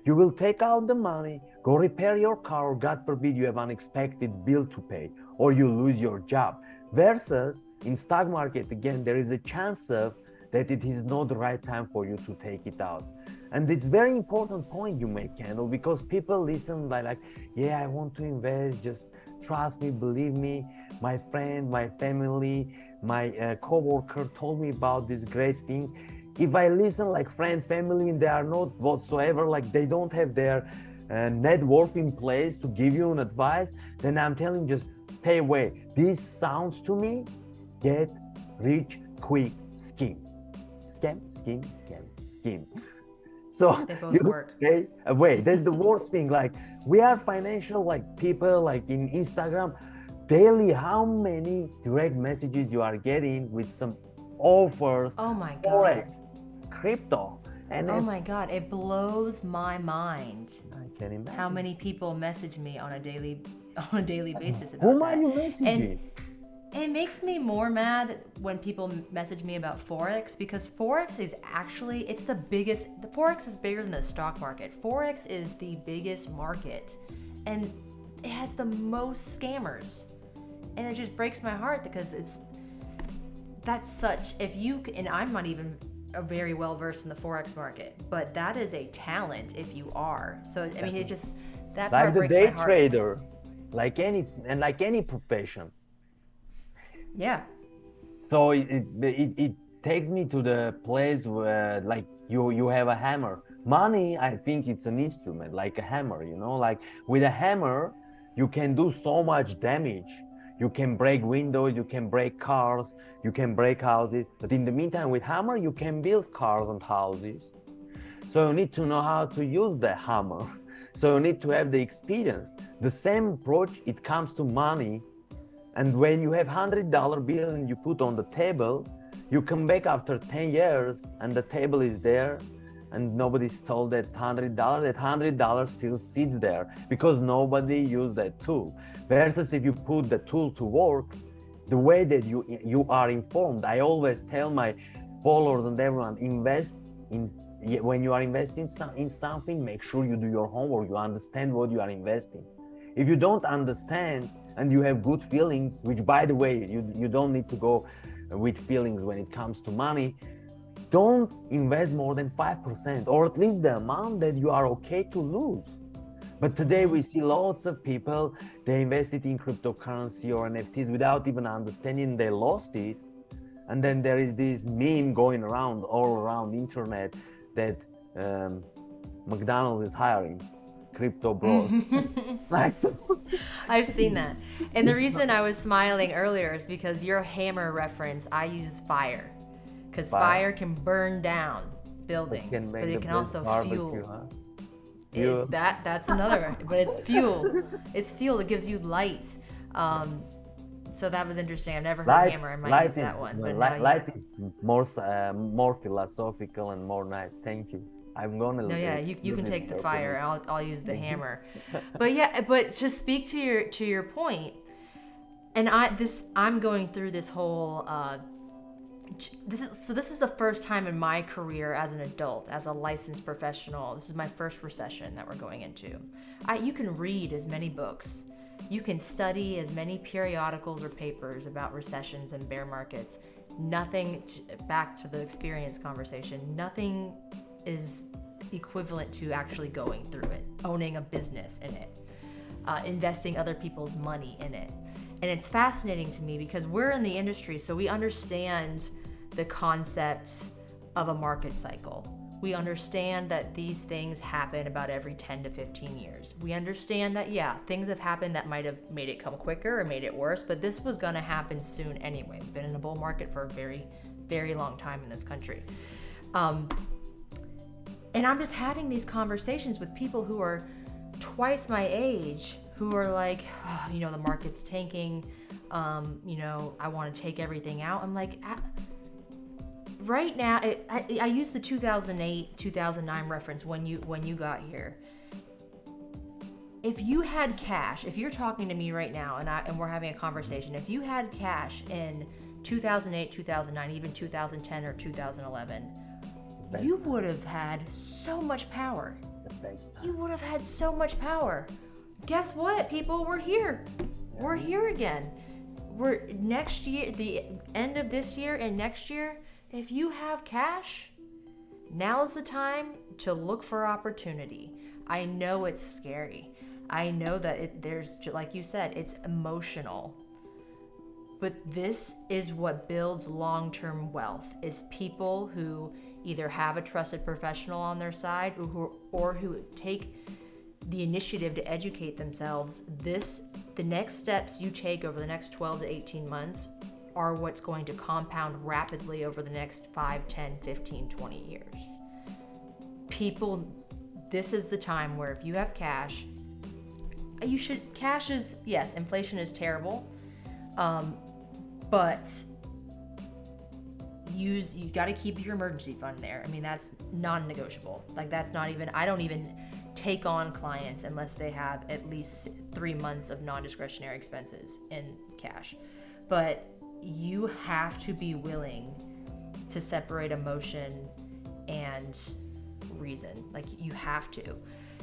You will take out the money go repair your car or god forbid you have an unexpected bill to pay or you lose your job. Versus in stock market again there is a chance of that it is not the right time for you to take it out. And it's very important point you make, Kendall, because people listen by like, yeah, I want to invest, just trust me, believe me. My friend, my family, my uh, coworker told me about this great thing. If I listen like friend, family, and they are not whatsoever, like they don't have their uh, net worth in place to give you an advice, then I'm telling just stay away. This sounds to me, get rich quick scheme scam, scheme, scam, scheme. So They both work. stay away. Uh, that's the worst thing. Like we are financial like people like in Instagram daily how many direct messages you are getting with some offers, Oh my god. forex, crypto. And Oh my god, it blows my mind I can imagine. how many people message me on a daily on a daily basis about Whom that. are you messaging? It makes me more mad when people message me about forex because forex is actually it's the biggest the forex is bigger than the stock market. Forex is the biggest market and it has the most scammers. And it just breaks my heart because it's that's such if you and I'm not even very well versed in the forex market, but that is a talent if you are. So I mean it just that like the day trader, like any and like any profession. Yeah. So it, it, it, takes me to the place where like you you have a hammer. Money, I think it's an instrument, like a hammer, you know, like with a hammer, you can do so much damage. You can break windows, you can break cars, you can break houses. But in the meantime, with hammer, you can build cars and houses. So you need to know how to use the hammer. So you need to have the experience. The same approach, it comes to money. And when you have hundred dollar bill and you put on the table, you come back after 10 years and the table is there and nobody stole that hundred dollar. That hundred dollars still sits there because nobody used that tool. Versus if you put the tool to work, the way that you you are informed. I always tell my followers and everyone invest in when you are investing in something, make sure you do your homework. You understand what you are investing. If you don't understand and you have good feelings, which by the way, you, you don't need to go with feelings when it comes to money, don't invest more than 5% or at least the amount that you are okay to lose. But today we see lots of people, they invested in cryptocurrency or NFTs without even understanding they lost it. And then there is this meme going around all around internet that um, McDonald's is hiring crypto bros. like so, I've seen that. And the reason I was smiling earlier is because your hammer reference, I use fire. Because Fire. fire. can burn down buildings, can but it can also barbecue, fuel. huh? It- that that's another, but it's fuel. It's fuel. It gives you light. Um, so that was interesting. I've never heard Light, hammer. I might light use is, that one. But light, light is more uh, more philosophical and more nice. Thank you. I'm gonna. No, yeah, you, you can take the fire. I'll, I'll use the hammer. But yeah, but to speak to your to your point, and I this I'm going through this whole. Uh, this is so. This is the first time in my career as an adult, as a licensed professional. This is my first recession that we're going into. I you can read as many books, you can study as many periodicals or papers about recessions and bear markets. Nothing to, back to the experience conversation. Nothing is equivalent to actually going through it, owning a business in it, uh, investing other people's money in it. And it's fascinating to me because we're in the industry, so we understand the concept of a market cycle. We understand that these things happen about every 10 to 15 years. We understand that, yeah, things have happened that might have made it come quicker or made it worse, but this was to happen soon anyway. We've been in a bull market for a very, very long time in this country. Um, and I'm just having these conversations with people who are twice my age who are like, oh, you know, the market's tanking. Um, you know, I want to take everything out. I'm like, "Ah, right now, it, I, I use the 2008, 2009 reference when you when you got here. If you had cash, if you're talking to me right now and I and we're having a conversation, if you had cash in 2008, 2009, even 2010 or 2011, Best you would have had so much power. Time. You would have had so much power. Guess what, people? We're here. We're here again. We're next year, the end of this year and next year, if you have cash, now's the time to look for opportunity. I know it's scary. I know that it, there's, like you said, it's emotional. But this is what builds long-term wealth is people who either have a trusted professional on their side or who, or who take the initiative to educate themselves. This the next steps you take over the next 12 to 18 months are what's going to compound rapidly over the next 5, 10, 15, 20 years. People, this is the time where if you have cash, you should, cash is, yes, inflation is terrible, um, but use you got to keep your emergency fund there. I mean, that's non-negotiable. Like that's not even I don't even take on clients unless they have at least 3 months of non-discretionary expenses in cash. But you have to be willing to separate emotion and reason. Like you have to.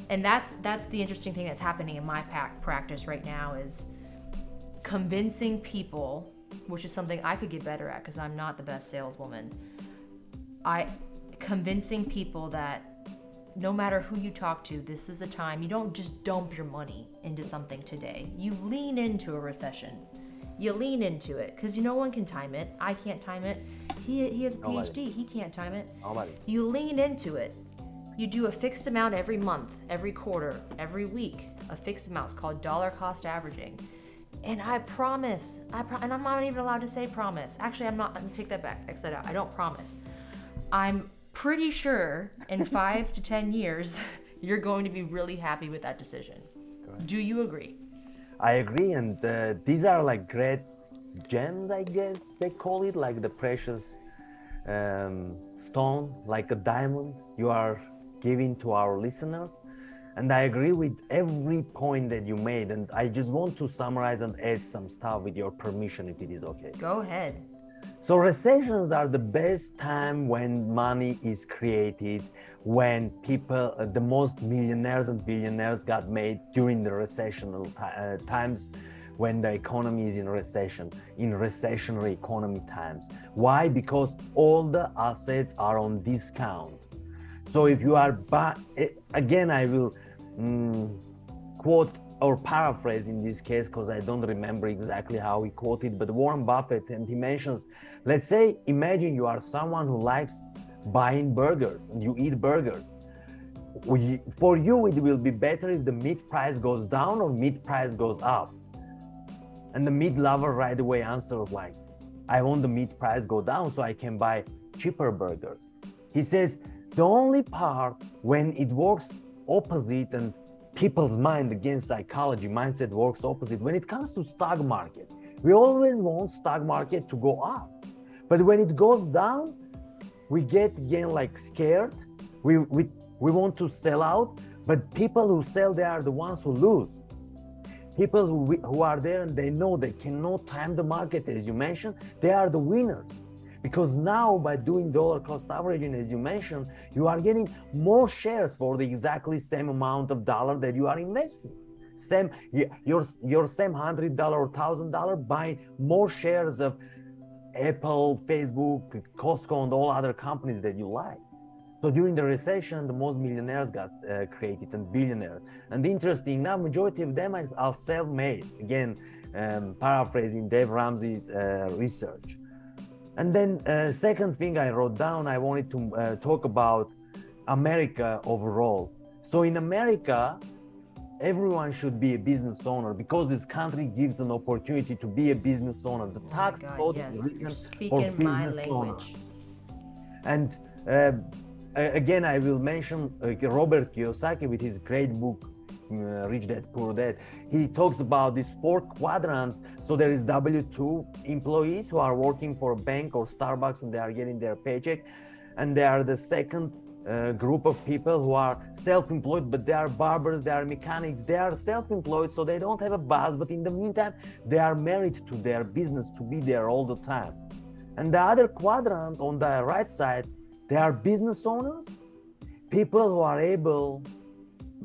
And that's that's the interesting thing that's happening in my pack practice right now is convincing people which is something I could get better at because I'm not the best saleswoman. I convincing people that no matter who you talk to, this is a time you don't just dump your money into something today. You lean into a recession. You lean into it because you no one can time it. I can't time it. He, he has a Nobody. PhD. He can't time it. Nobody. You lean into it. You do a fixed amount every month, every quarter, every week. A fixed amount. It's called dollar cost averaging. And I promise, I pro- and I'm not even allowed to say promise. Actually, I'm not. Me take that back. I said I don't promise. I'm pretty sure in five to ten years, you're going to be really happy with that decision. Correct. Do you agree? I agree, and uh, these are like great gems, I guess they call it, like the precious um, stone, like a diamond you are giving to our listeners. And I agree with every point that you made. And I just want to summarize and add some stuff with your permission, if it is okay. Go ahead. So, recessions are the best time when money is created, when people, uh, the most millionaires and billionaires got made during the recessional uh, times when the economy is in recession, in recessionary economy times. Why? Because all the assets are on discount. So if you are, but eh, again, I will mm, quote or paraphrase in this case because I don't remember exactly how he quoted, but Warren Buffett, and he mentions, let's say, imagine you are someone who likes buying burgers and you eat burgers. We, for you, it will be better if the meat price goes down or meat price goes up. And the meat lover right away answers like, I want the meat price go down so I can buy cheaper burgers. He says the only part when it works opposite and people's mind against psychology mindset works opposite. When it comes to stock market we always want stock market to go up. But when it goes down we get again like scared. We we, we want to sell out but people who sell they are the ones who lose. People who, who are there and they know they cannot time the market as you mentioned they are the winners because now by doing dollar cost averaging as you mentioned you are getting more shares for the exactly same amount of dollar that you are investing. Same your your same hundred dollar or thousand dollar buy more shares of apple facebook costco and all other companies that you like. So during the recession the most millionaires got uh, created and billionaires. And interesting now majority of them are self-made. Again um, paraphrasing dave ramsey's uh, research and then uh, second thing I wrote down, I wanted to uh, talk about America overall. So in America, everyone should be a business owner because this country gives an opportunity to be a business owner. The oh tax God, code yes. is written for business owners. And uh, again, I will mention uh, Robert Kiyosaki with his great book Rich Dad Poor Dad. He talks about these four quadrants. So there is W two employees who are working for a bank or Starbucks and they are getting their paycheck, and they are the second uh, group of people who are self-employed, but they are barbers, they are mechanics, they are self-employed, so they don't have a boss. But in the meantime, they are married to their business to be there all the time. And the other quadrant on the right side, they are business owners, people who are able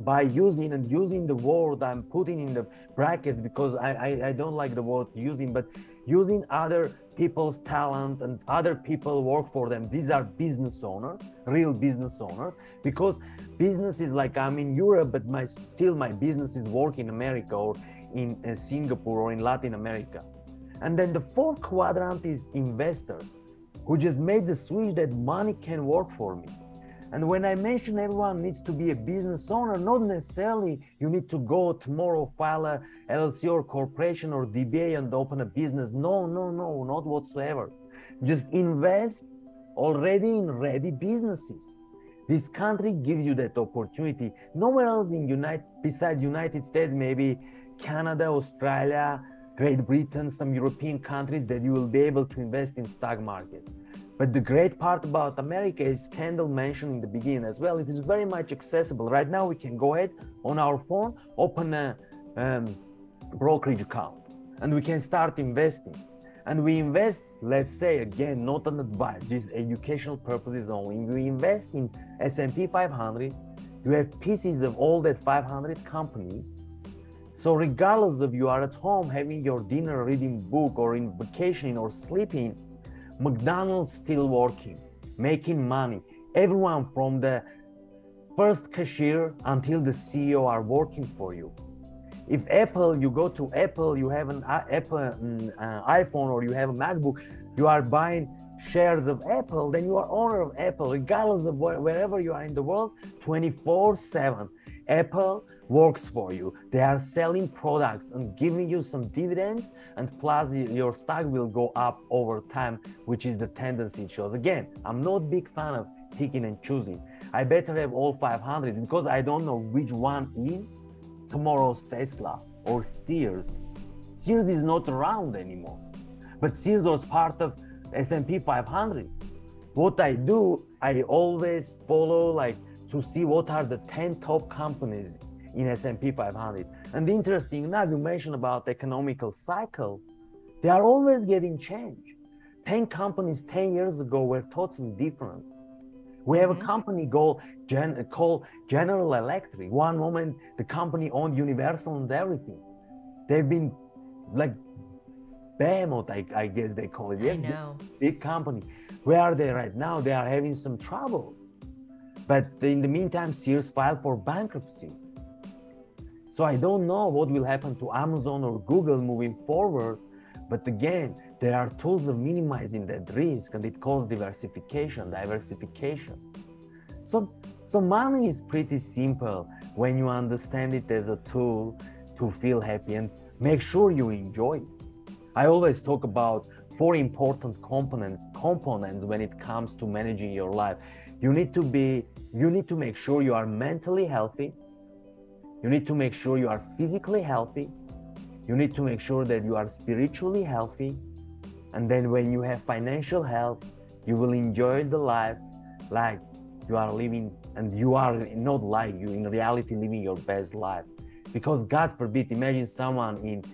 by using and using the word I'm putting in the brackets because I, I, I, don't like the word using, but using other people's talent and other people work for them. These are business owners, real business owners, because business is like I'm in Europe, but my still my business is work in America or in uh, Singapore or in Latin America. And then the fourth quadrant is investors who just made the switch that money can work for me And when I mention everyone needs to be a business owner, not necessarily you need to go tomorrow, file a LLC or corporation or DBA and open a business. No, no, no, not whatsoever. Just invest already in ready businesses. This country gives you that opportunity. Nowhere else in United besides United States, maybe Canada, Australia, Great Britain, some European countries that you will be able to invest in stock market. But the great part about America is Kendall mentioned in the beginning as well. It is very much accessible. Right now, we can go ahead on our phone, open a um, brokerage account, and we can start investing. And we invest, let's say again, not an advice, just educational purposes only. We invest in S&P 500. You have pieces of all that 500 companies. So regardless of you are at home having your dinner, reading book, or in vacation or sleeping, McDonald's still working, making money. Everyone from the first cashier until the CEO are working for you. If Apple, you go to Apple, you have an uh, Apple uh, iPhone or you have a MacBook, you are buying shares of Apple, then you are owner of Apple, regardless of wh- wherever you are in the world, 24/7. Apple works for you. They are selling products and giving you some dividends, and plus your stock will go up over time, which is the tendency it shows. Again, I'm not big fan of picking and choosing. I better have all 500s because I don't know which one is tomorrow's Tesla or Sears. Sears is not around anymore, but Sears was part of S&P 500. What I do, I always follow like to see what are the 10 top companies in S&P 500. And interesting enough, you mentioned about economical cycle. They are always getting change. 10 companies 10 years ago were totally different. We have mm-hmm. a company called, Gen- called General Electric. One moment, the company owned Universal and everything. They've been like behemoth, I, I guess they call it. Yes, I know. Big, big company. Where are they right now? They are having some trouble. But in the meantime, Sears filed for bankruptcy. So I don't know what will happen to Amazon or Google moving forward. But again, there are tools of minimizing that risk and it calls diversification, diversification. So, so money is pretty simple when you understand it as a tool to feel happy and make sure you enjoy it. I always talk about four important components components when it comes to managing your life. You need to be you need to make sure you are mentally healthy. You need to make sure you are physically healthy. You need to make sure that you are spiritually healthy. And then when you have financial health, you will enjoy the life like you are living and you are not like you in reality living your best life. Because God forbid, imagine someone in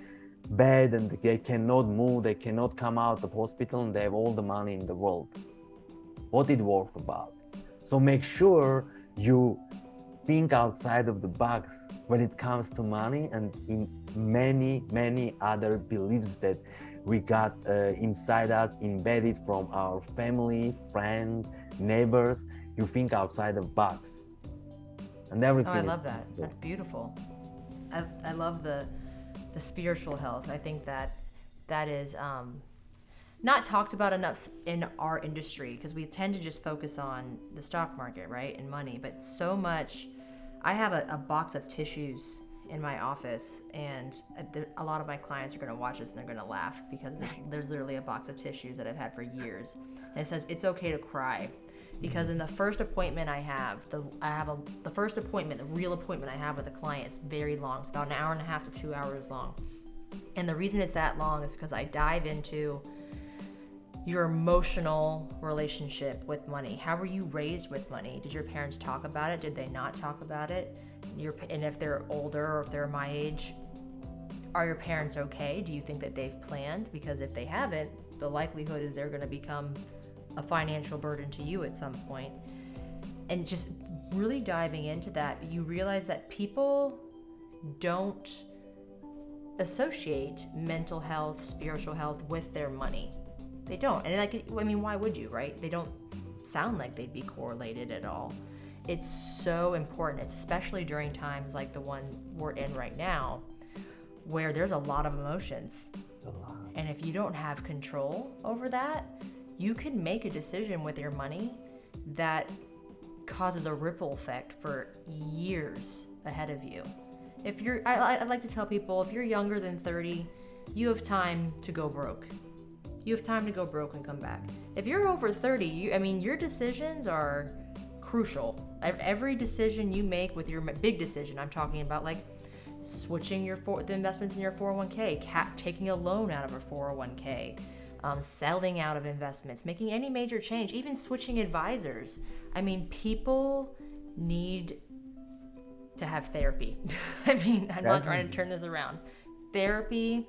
bed and they cannot move, they cannot come out of hospital and they have all the money in the world. What it worth about? So make sure you think outside of the box when it comes to money and in many, many other beliefs that we got uh, inside us, embedded from our family, friends, neighbors. You think outside the box. And everything. Oh, I love that. That's beautiful. I, I love the the spiritual health. I think that that is um, not talked about enough in our industry because we tend to just focus on the stock market, right, and money. But so much, I have a, a box of tissues in my office, and uh, a, a lot of my clients are going to watch this and they're going to laugh because there's literally a box of tissues that I've had for years, and it says it's okay to cry. Because in the first appointment I have, the I have a the first appointment, the real appointment I have with a client is very long. It's about an hour and a half to two hours long. And the reason it's that long is because I dive into your emotional relationship with money. How were you raised with money? Did your parents talk about it? Did they not talk about it? Your, and if they're older or if they're my age, are your parents okay? Do you think that they've planned? Because if they haven't, the likelihood is they're going to become a financial burden to you at some point. And just really diving into that, you realize that people don't associate mental health, spiritual health with their money. They don't. And like I mean, why would you, right? They don't sound like they'd be correlated at all. It's so important, especially during times like the one we're in right now, where there's a lot of emotions. And if you don't have control over that, you can make a decision with your money that causes a ripple effect for years ahead of you. If you're, I, I like to tell people, if you're younger than 30, you have time to go broke. You have time to go broke and come back. If you're over 30, you, I mean, your decisions are crucial. Every decision you make with your big decision, I'm talking about like switching your for, the investments in your 401k, cap, taking a loan out of a 401k, um, selling out of investments, making any major change, even switching advisors. I mean, people need to have therapy. I mean, I'm not trying to turn this around. Therapy,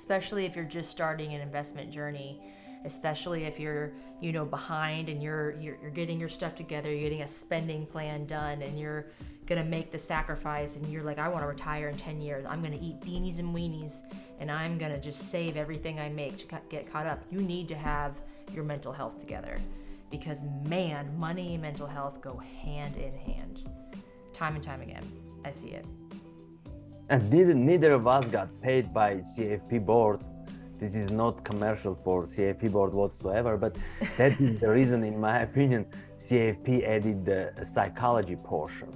especially if you're just starting an investment journey, especially if you're, you know, behind and you're, you're you're getting your stuff together, you're getting a spending plan done and you're gonna make the sacrifice and you're like, I want to retire in 10 years. I'm gonna eat beanies and weenies and I'm gonna just save everything I make to get caught up. You need to have your mental health together because man, money and mental health go hand in hand. Time and time again, I see it. And neither, of us got paid by CFP board. This is not commercial for CFP board whatsoever, but that is the reason, in my opinion, CFP added the psychology portion.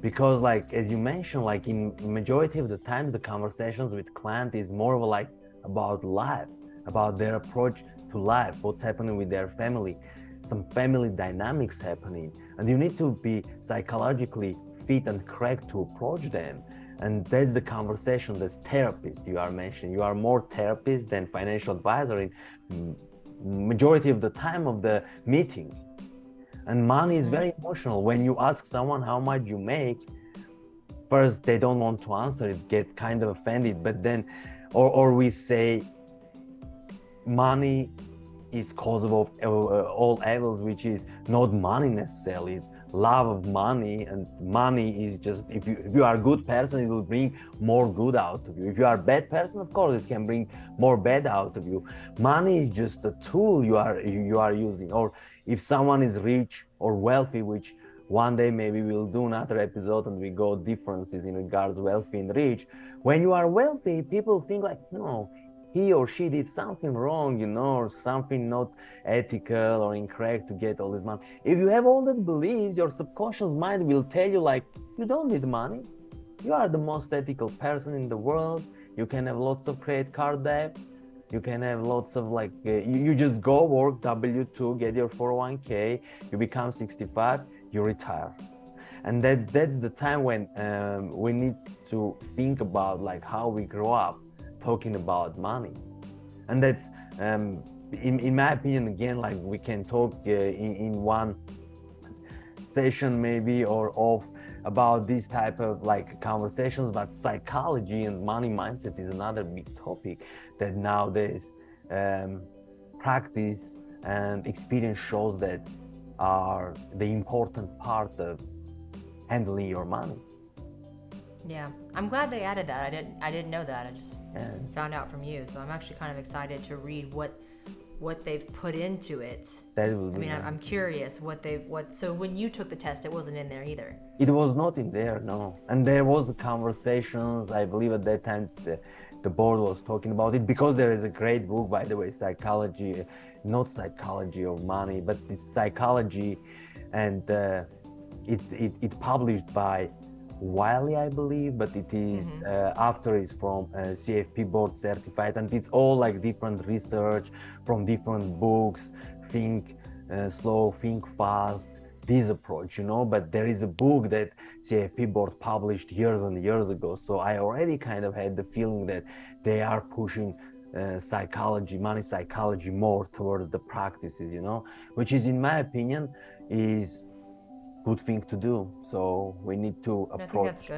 Because like as you mentioned like in majority of the time the conversations with client is more of like about life about their approach to life what's happening with their family some family dynamics happening. And you need to be psychologically fit and correct to approach them and that's the conversation that's therapist you are mentioning you are more therapist than financial advisor in majority of the time of the meeting. And money is very emotional. When you ask someone how much you make? first they don't want to answer. It's get kind of offended. But then or, or we say money is cause of uh, all evils which is not money necessarily it's love of money and money is just if you if you are a good person it will bring more good out of you. If you are a bad person of course it can bring more bad out of you. Money is just a tool you are you are using. Or if someone is rich or wealthy which one day maybe we'll do another episode and we go differences in regards wealthy and rich. When you are wealthy people think like no he or she did something wrong, you know, or something not ethical or incorrect to get all this money. If you have all that beliefs, your subconscious mind will tell you, like, you don't need money. You are the most ethical person in the world. You can have lots of credit card debt. You can have lots of like, uh, you, you just go work W 2, get your 401k, you become 65, you retire. And that, that's the time when um, we need to think about like how we grow up talking about money and that's um, in, in my opinion again like we can talk uh, in, in one session maybe or off about this type of like conversations but psychology and money mindset is another big topic that nowadays um, practice and experience shows that are the important part of handling your money yeah, I'm glad they added that. I didn't I didn't know that. I just yeah. found out from you. So I'm actually kind of excited to read what what they've put into it. That I mean, I'm curious what they've what. So when you took the test, it wasn't in there either. It was not in there, no. And there was conversations. I believe at that time the, the board was talking about it because there is a great book, by the way, psychology, not psychology of money, but it's psychology, and uh, it, it it published by Wiley, I believe, but it is, mm-hmm. uh, after it's from uh, CFP board certified, and it's all like different research from different books. Think uh, slow, think fast. This approach, you know. But there is a book that CFP board published years and years ago, so I already kind of had the feeling that they are pushing uh, psychology, money psychology more towards the practices, you know, which is, in my opinion, is good thing to do. So we need to approach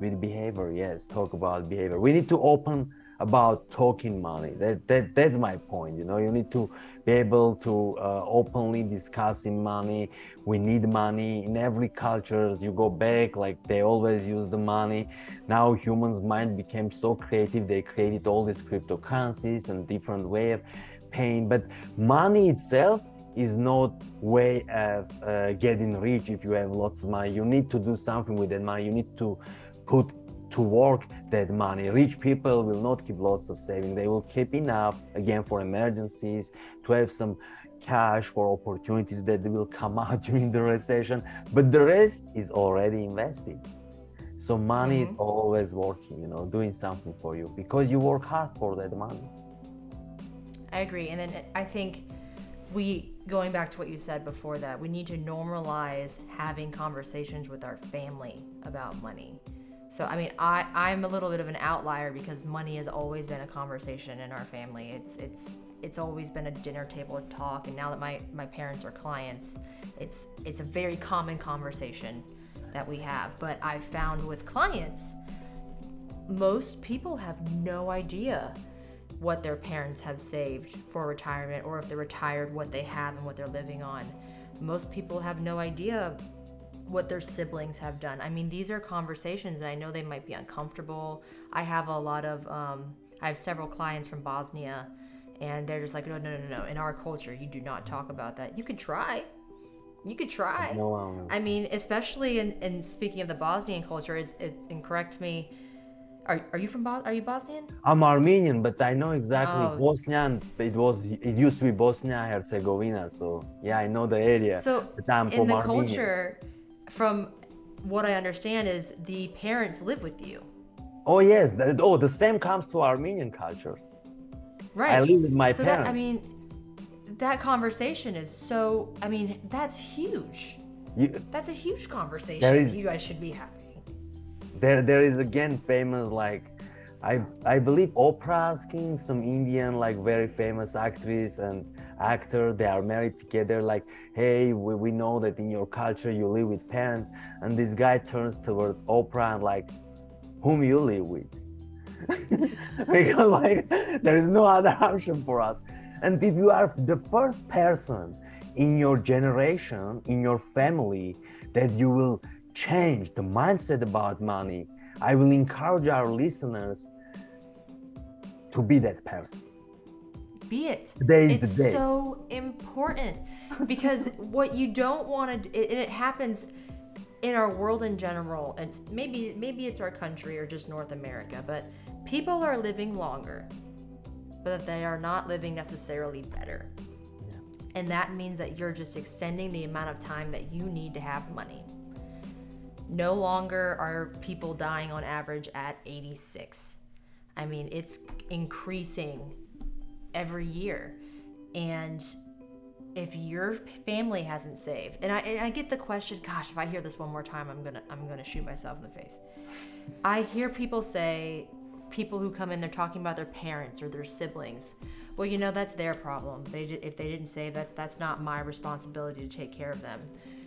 with behavior. Yes, talk about behavior. We need to open about talking money. That, that that's my point. You know, you need to be able to uh, openly discussing money. We need money in every culture. You go back, like they always use the money. Now humans' mind became so creative. They created all these cryptocurrencies and different way of paying. But money itself is not way of uh, getting rich if you have lots of money. You need to do something with that money. You need to put to work that money. Rich people will not keep lots of saving they will keep enough again for emergencies to have some cash for opportunities that will come out during the recession. But the rest is already invested. So money mm-hmm. is always working you know doing something for you because you work hard for that money. I agree. And then i think we going back to what you said before that we need to normalize having conversations with our family about money so I mean, I I'm a little bit of an outlier because money has always been a conversation in our family. It's it's it's always been a dinner table talk, and now that my my parents are clients, it's it's a very common conversation that we have. But I've found with clients, most people have no idea what their parents have saved for retirement or if they're retired what they have and what they're living on most people have no idea what their siblings have done. I mean, these are conversations that I know they might be uncomfortable. I have a lot of, um, I have several clients from Bosnia, and they're just like, no, no, no, no. In our culture, you do not talk about that. You could try. You could try. No, um, I mean, especially in, in speaking of the Bosnian culture, it's, it's and correct me. Are, are you from Bos- Are you Bosnian? I'm Armenian, but I know exactly oh. Bosnian. It was it used to be Bosnia Herzegovina, so yeah, I know the area. So in the Armenian. culture, from what I understand is the parents live with you. Oh yes, oh the same comes to Armenian culture. Right. I live with my so parents. That, I mean, that conversation is so. I mean, that's huge. You, that's a huge conversation is, you guys should be having. There, there is again famous like, I, I believe Oprah asking some Indian like very famous actress and actor. They are married together like hey we, we know that in your culture you live with parents. And this guy turns towards oprah and like whom you live with? Because like there is no other option for us. And if you are the first person in your generation in your family that you will change the mindset about money i will encourage our listeners to be that person be it. Today is it's the day. so important because what you don't want to, and it happens in our world in general, and maybe maybe it's our country or just North America, but people are living longer, but they are not living necessarily better. Yeah. And that means that you're just extending the amount of time that you need to have money. No longer are people dying on average at 86. I mean, it's increasing every year. And if your family hasn't saved, and I, and I get the question, gosh, if I hear this one more time, I'm gonna I'm gonna shoot myself in the face. I hear people say, people who come in, they're talking about their parents or their siblings. Well, you know that's their problem. They if they didn't save, that's that's not my responsibility to take care of them.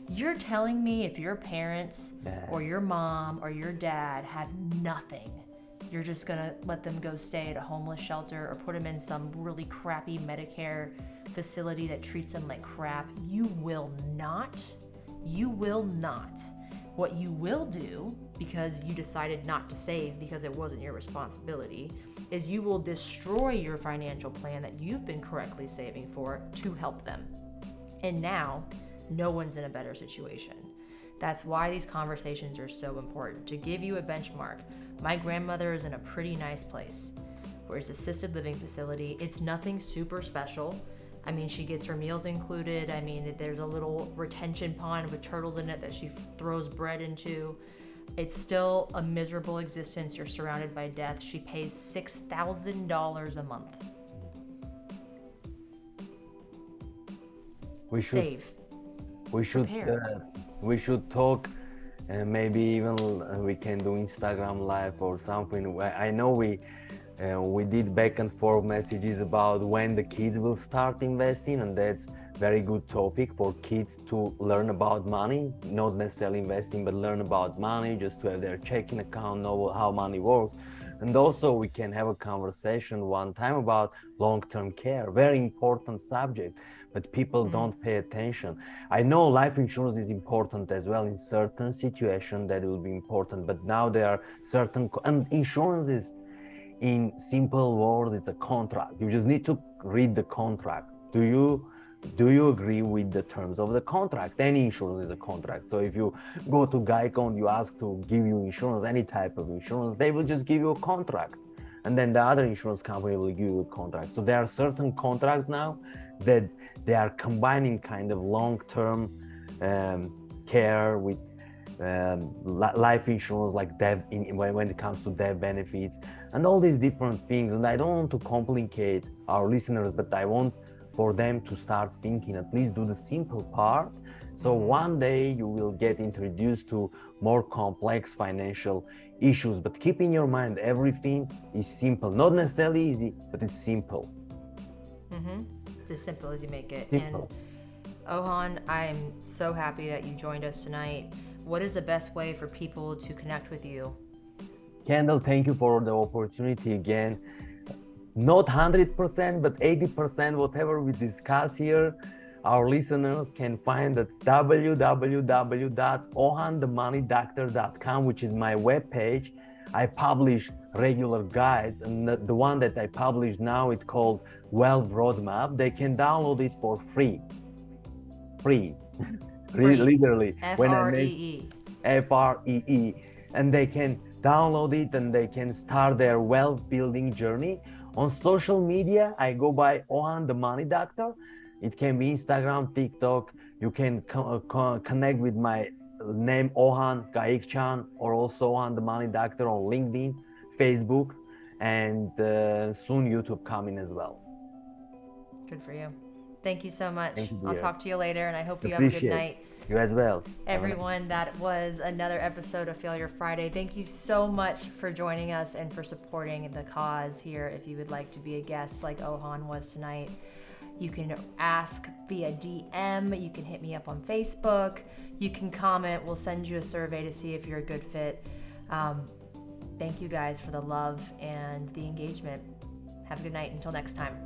You're telling me if your parents or your mom or your dad have nothing you're just gonna let them go stay at a homeless shelter or put them in some really crappy Medicare facility that treats them like crap. You will not. You will not. What you will do, because you decided not to save because it wasn't your responsibility, is you will destroy your financial plan that you've been correctly saving for to help them. And now, no one's in a better situation. That's why these conversations are so important to give you a benchmark my grandmother is in a pretty nice place where it's assisted living facility. It's nothing super special. I mean, she gets her meals included. I mean, there's a little retention pond with turtles in it that she throws bread into. It's still a miserable existence. You're surrounded by death. She pays $6,000 a month. We should save. We should uh, we should talk and maybe even uh, we can do Instagram live or something. I know we uh, we did back and forth messages about when the kids will start investing, and that's very good topic for kids to learn about money, not necessarily investing, but learn about money, just to have their checking account, know how money works. And also, we can have a conversation one time about long term care, very important subject, but people mm-hmm. don't pay attention. I know life insurance is important as well in certain situations that will be important, but now there are certain, and insurance is in simple words, it's a contract. You just need to read the contract. Do you do you agree with the terms of the contract? Any insurance is a contract. So if you go to Geico and you ask to give you insurance, any type of insurance, they will just give you a contract. and then the other insurance company will give you a contract. So there are certain contracts now that they are combining kind of long-term um, care with um, life insurance, like death in, when, when it comes to death benefits, and all these different things. And I don't want to complicate our listeners, but I want for them to start thinking at least do the simple part so one day you will get introduced to more complex financial issues but keep in your mind everything is simple not necessarily easy but it's simple mm-hmm. As simple as you make it. Simple. and ohan i'm so happy that you joined us tonight. What is the best way for people to connect with you? Kendall thank you for the opportunity again. Not 100% but 80% whatever we discuss here our listeners can find at www.ohanthemoneydoctor.com which is my webpage. I publish regular guides and the, the one that i publish now it's called wealth roadmap they can download it for free free, free. literally F-R-E-E. when i make f-r-e-e and they can download it and they can start their wealth building journey on social media, I go by Ohan the Money Doctor. It can be Instagram, TikTok. You can co- uh, co- connect with my name Ohan Gaikchan or also Ohan the Money Doctor on LinkedIn, Facebook, and uh, soon YouTube coming as well. Good for you. Thank you so much. You, I'll talk to you later, and I hope you Appreciate have a good night. You as well. Everyone, that was another episode of Failure Friday. Thank you so much for joining us and for supporting the cause here. If you would like to be a guest like Ohan was tonight, you can ask via DM. You can hit me up on Facebook. You can comment. We'll send you a survey to see if you're a good fit. Um, Thank you guys for the love and the engagement. Have a good night. Until next time.